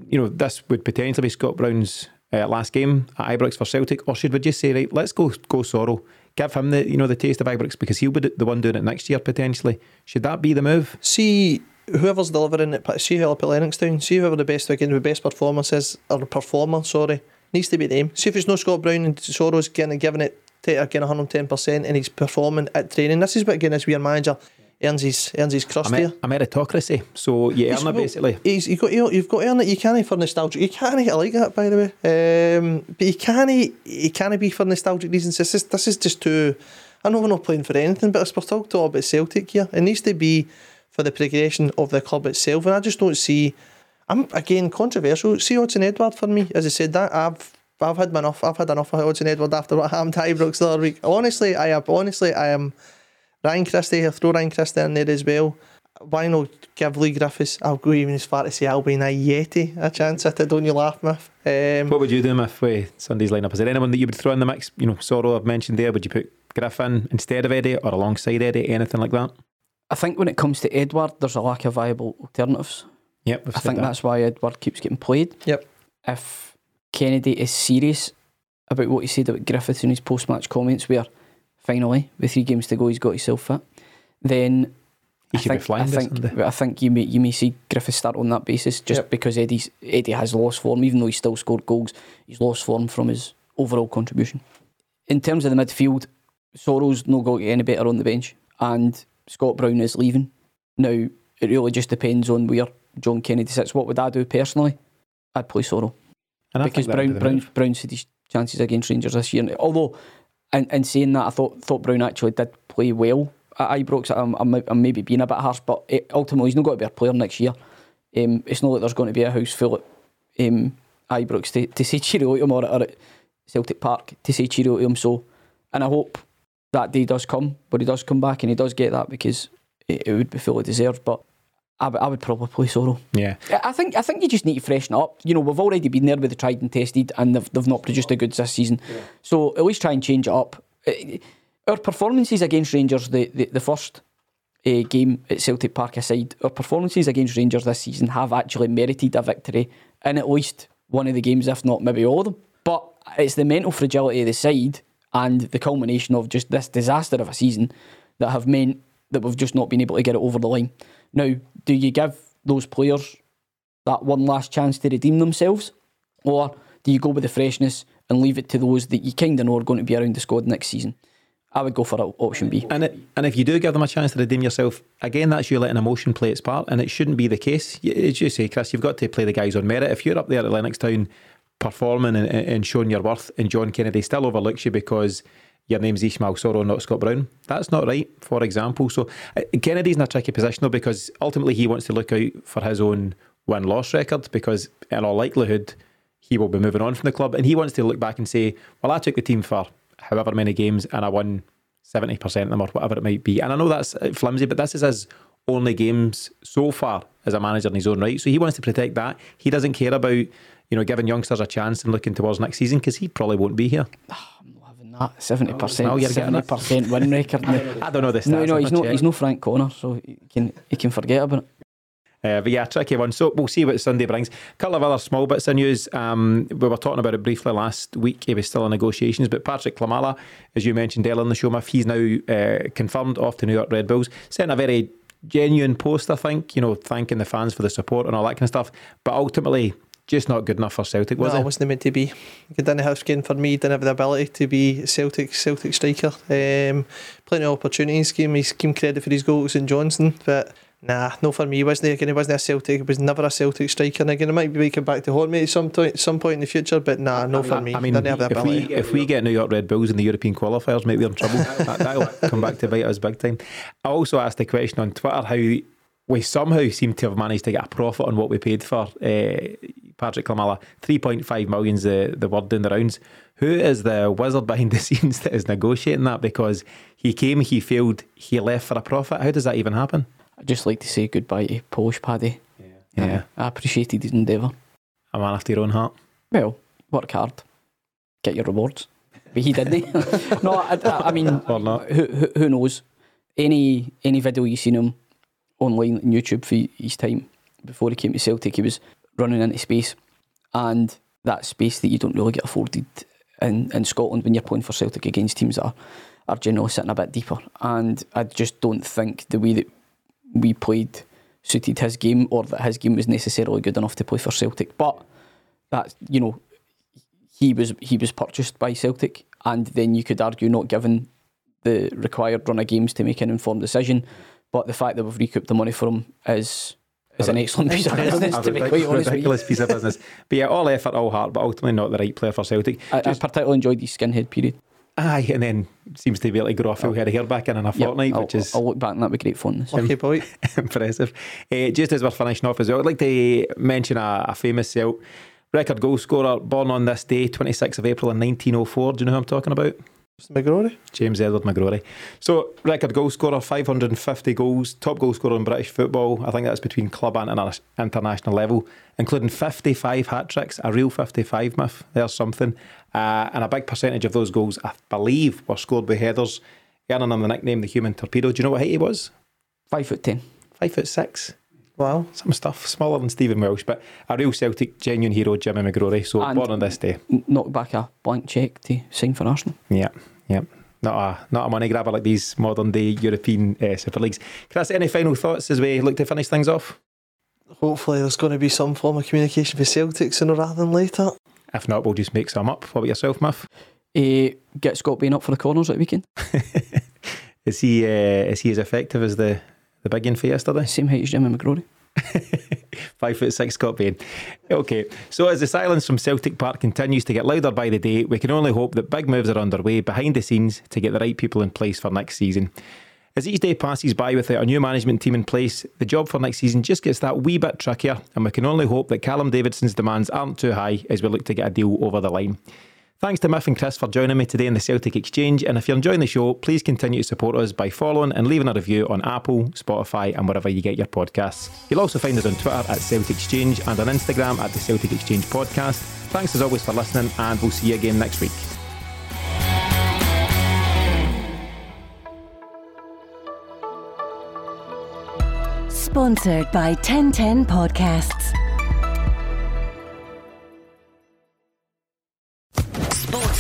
you know, this would potentially be Scott Brown's uh, last game at Ibrox for Celtic, or should we just say, right, let's go go Soro, give him the you know the taste of Ibrox because he'll be the one doing it next year potentially. Should that be the move? see whoever's delivering it. See who up at Lennoxtown. See whoever the best again the best performance is or performer. Sorry, needs to be them. See if it's no Scott Brown and Soro's getting giving it again 110 percent and he's performing at training. This is what again as we are manager earns his earns his crust here. a meritocracy. So you earn it well, basically. He's, you've got you've got to earn it. You can't for nostalgia. You can't. I like that by the way. Um, but you can't. You can't be for nostalgic reasons. This is this is just too. I know we're not playing for anything, but we're talking to all about Celtic here. It needs to be for the progression of the club itself, and I just don't see. I'm again controversial. See Odsonne Edouard for me, as I said that I've. I've had enough. I've had enough of Odsonne Edouard after what happened to Ibrox the other week. Honestly, I am. Honestly, I am. Ryan Christie, I'll throw Ryan Christie in there as well. Why not give Leigh Griffiths, I'll go even as far to say Albian Ajeti a chance at it, don't you laugh, Miff? Um, What would you do if uh, Sunday's lineup? Is there anyone that you would throw in the mix? You know, Soro I've mentioned there. Would you put Griffin instead of Eddie or alongside Eddie? Anything like that? I think when it comes to Edouard, there's a lack of viable alternatives. Yep, I think that. that's why Edouard keeps getting played. Yep. If Kennedy is serious about what he said about Griffiths in his post match comments, where finally, with three games to go, he's got himself fit, then He I should be think, flying I think. I think you may you may see Griffiths start on that basis just Yep. because Eddie's, Eddie has lost form, even though he's still scored goals. He's lost form from his overall contribution. In terms of the midfield, Soro's no get any better on the bench, and Scott Brown is leaving. Now it really just depends on where John Kennedy sits. What would I do personally? I'd play Sorrow And because Brown be the Brown. Brown said his chances against Rangers this year. Although, in, in saying that, I thought thought Brown actually did play well at Ibrox. I'm, I'm, I'm maybe being a bit harsh, but it, ultimately he's not going to be a player next year. Um, it's not like there's going to be a house full at um, Ibrox to, to say cheerio to him or, or at Celtic Park to say cheerio to him. So, and I hope that day does come, but he does come back and he does get that because it, it would be fully deserved. But I, would- I would probably play Soro. Yeah. I I think I think you just need to freshen up. You know, we've already been there with the tried and tested, and they've, they've not produced the goods this season. So at least try and change it up. Uh, Our performances against Rangers, the the, the first uh, game at Celtic Park aside, our performances against Rangers this season have actually merited a victory in at least one of the games, if not maybe all of them. But it's the mental fragility of the side and the culmination of just this disaster of a season that have meant that we've just not been able to get it over the line. Now, do you give those players that one last chance to redeem themselves? Or Do you go with the freshness and leave it to those that you kind of know are going to be around the squad next season? I would go for option B. And it, and if you do give them a chance to redeem yourself, again, that's you letting emotion play its part, and it shouldn't be the case. As you say, Chris, you've got to play the guys on merit. If you're up there at Lennoxtown performing and, and showing your worth, and John Kennedy still overlooks you because your name's Ismaila Soro, not Scott Brown. That's not right, for example. So uh, Kennedy's in a tricky position though because ultimately he wants to look out for his own win loss record because in all likelihood he will be moving on from the club and he wants to look back and say, well, I took the team for however many games and I won 70% of them or whatever it might be. And I know that's uh, flimsy, but this is his only games so far as a manager in his own right. So he wants to protect that. He doesn't care about, you know, giving youngsters a chance and looking towards next season because he probably won't be here. That seventy percent, Oh, you're seventy percent win record. I don't know this. no, no, he's no, he's no Frank Connor, so he can he can forget about it. Uh, but yeah, tricky one. So we'll see what Sunday brings. A couple of other small bits of news. Um, we were talking about it briefly last week. He was still in negotiations, but Patryk Klimala, as you mentioned earlier in the show, Muff, he's now uh, confirmed off to New York Red Bulls. Sent a very genuine post, I think, you know, thanking the fans for the support and all that kind of stuff. But ultimately, just not good enough for Celtic, was no, it? it wasn't meant to be. He didn't have skin for me. Didn't have the ability to be Celtic Celtic striker. Um, plenty of opportunities. Gave me give him credit for his goals in Johnson, but nah, no for me. Wasn't he? Again, he wasn't a Celtic. He was never a Celtic striker. And again, it might be coming back to haunt me at some point, some point in the future. But nah, no for me. I mean, didn't have the if we if we get New York Red Bulls in the European qualifiers, maybe we're in trouble. that, that'll come back to bite us big time. I also asked a question on Twitter how we somehow seem to have managed to get a profit on what we paid for uh, Patryk Klimala. Three point five million's the the word in the rounds. Who is the wizard behind the scenes that is negotiating that? Because he came, he failed, he left for a profit. How does that even happen? I'd just like to say goodbye to Polish Paddy. Yeah, I appreciated his endeavour. a man after your own heart. Well, work hard, get your rewards. But he didn't. no, I, I, mean, Or not. who, who who knows? Any any video you've seen him online on YouTube for his time before he came to Celtic, he was running into space, and that space that you don't really get afforded in, in Scotland when you're playing for Celtic against teams that are, are generally sitting a bit deeper. And I just don't think the way that we played suited his game or that his game was necessarily good enough to play for Celtic. But that you know, he was he was purchased by Celtic, and then you could argue not given the required run of games to make an informed decision. But the fact that we've recouped the money for him is is an excellent piece of business, to be A quite honest with you. ridiculous piece of business. But yeah, all effort, all heart, but ultimately not the right player for Celtic. I, I particularly enjoyed the skinhead period. Aye, and then seems to be able to grow a full head of hair back in in a Yep, fortnight, I'll, which is I'll look back on that with great fondness. Lucky boy. impressive. Uh, just as we're finishing off as well, I'd like to mention a, a famous Celt record goal scorer born on this day, 26th of April in 1904. Do you know who I'm talking about? McGrory. James Edward McGrory. So, record goal scorer, 550 goals, top goal scorer in British football. I think that's between club and interna- international level, including 55 hat tricks, a real 55 myth. There's something. Uh, and a big percentage of those goals, I believe, were scored by headers, earning him the nickname the human torpedo. Do you know what height he was? Five foot ten. Five foot six. Wow. Some stuff, smaller than Stephen Welsh, but a real Celtic genuine hero, Jimmy McGrory. So, And- born on this day. N- Knocked back a blank cheque to sign for Arsenal. Yeah, yeah. Not a not a money grabber like these modern day European uh, Super Leagues. Chris, any final thoughts as we look to finish things off? Hopefully, there's going to be some form of communication for Celtic sooner rather than later. If not, we'll just make some up. What about yourself, Muff? Uh, get Scott Bain up for the corners at the weekend. Is he uh, is he as effective as the the big one for yesterday? Same height as Jimmy McGrory. Five foot six Scott Bain. Okay, so as the silence from Celtic Park continues to get louder by the day, we can only hope that big moves are underway behind the scenes to get the right people in place for next season. As each day passes by without a new management team in place, the job for next season just gets that wee bit trickier, and we can only hope that Callum Davidson's demands aren't too high as we look to get a deal over the line. Thanks to Miff and Chris for joining me today in the Celtic Exchange. And if you're enjoying the show, please continue to support us by following and leaving a review on Apple, Spotify, and wherever you get your podcasts. You'll also find us on Twitter at Celtic Exchange and on Instagram at the Celtic Exchange Podcast. Thanks as always for listening, and we'll see you again next week. Sponsored by 1010 Podcasts.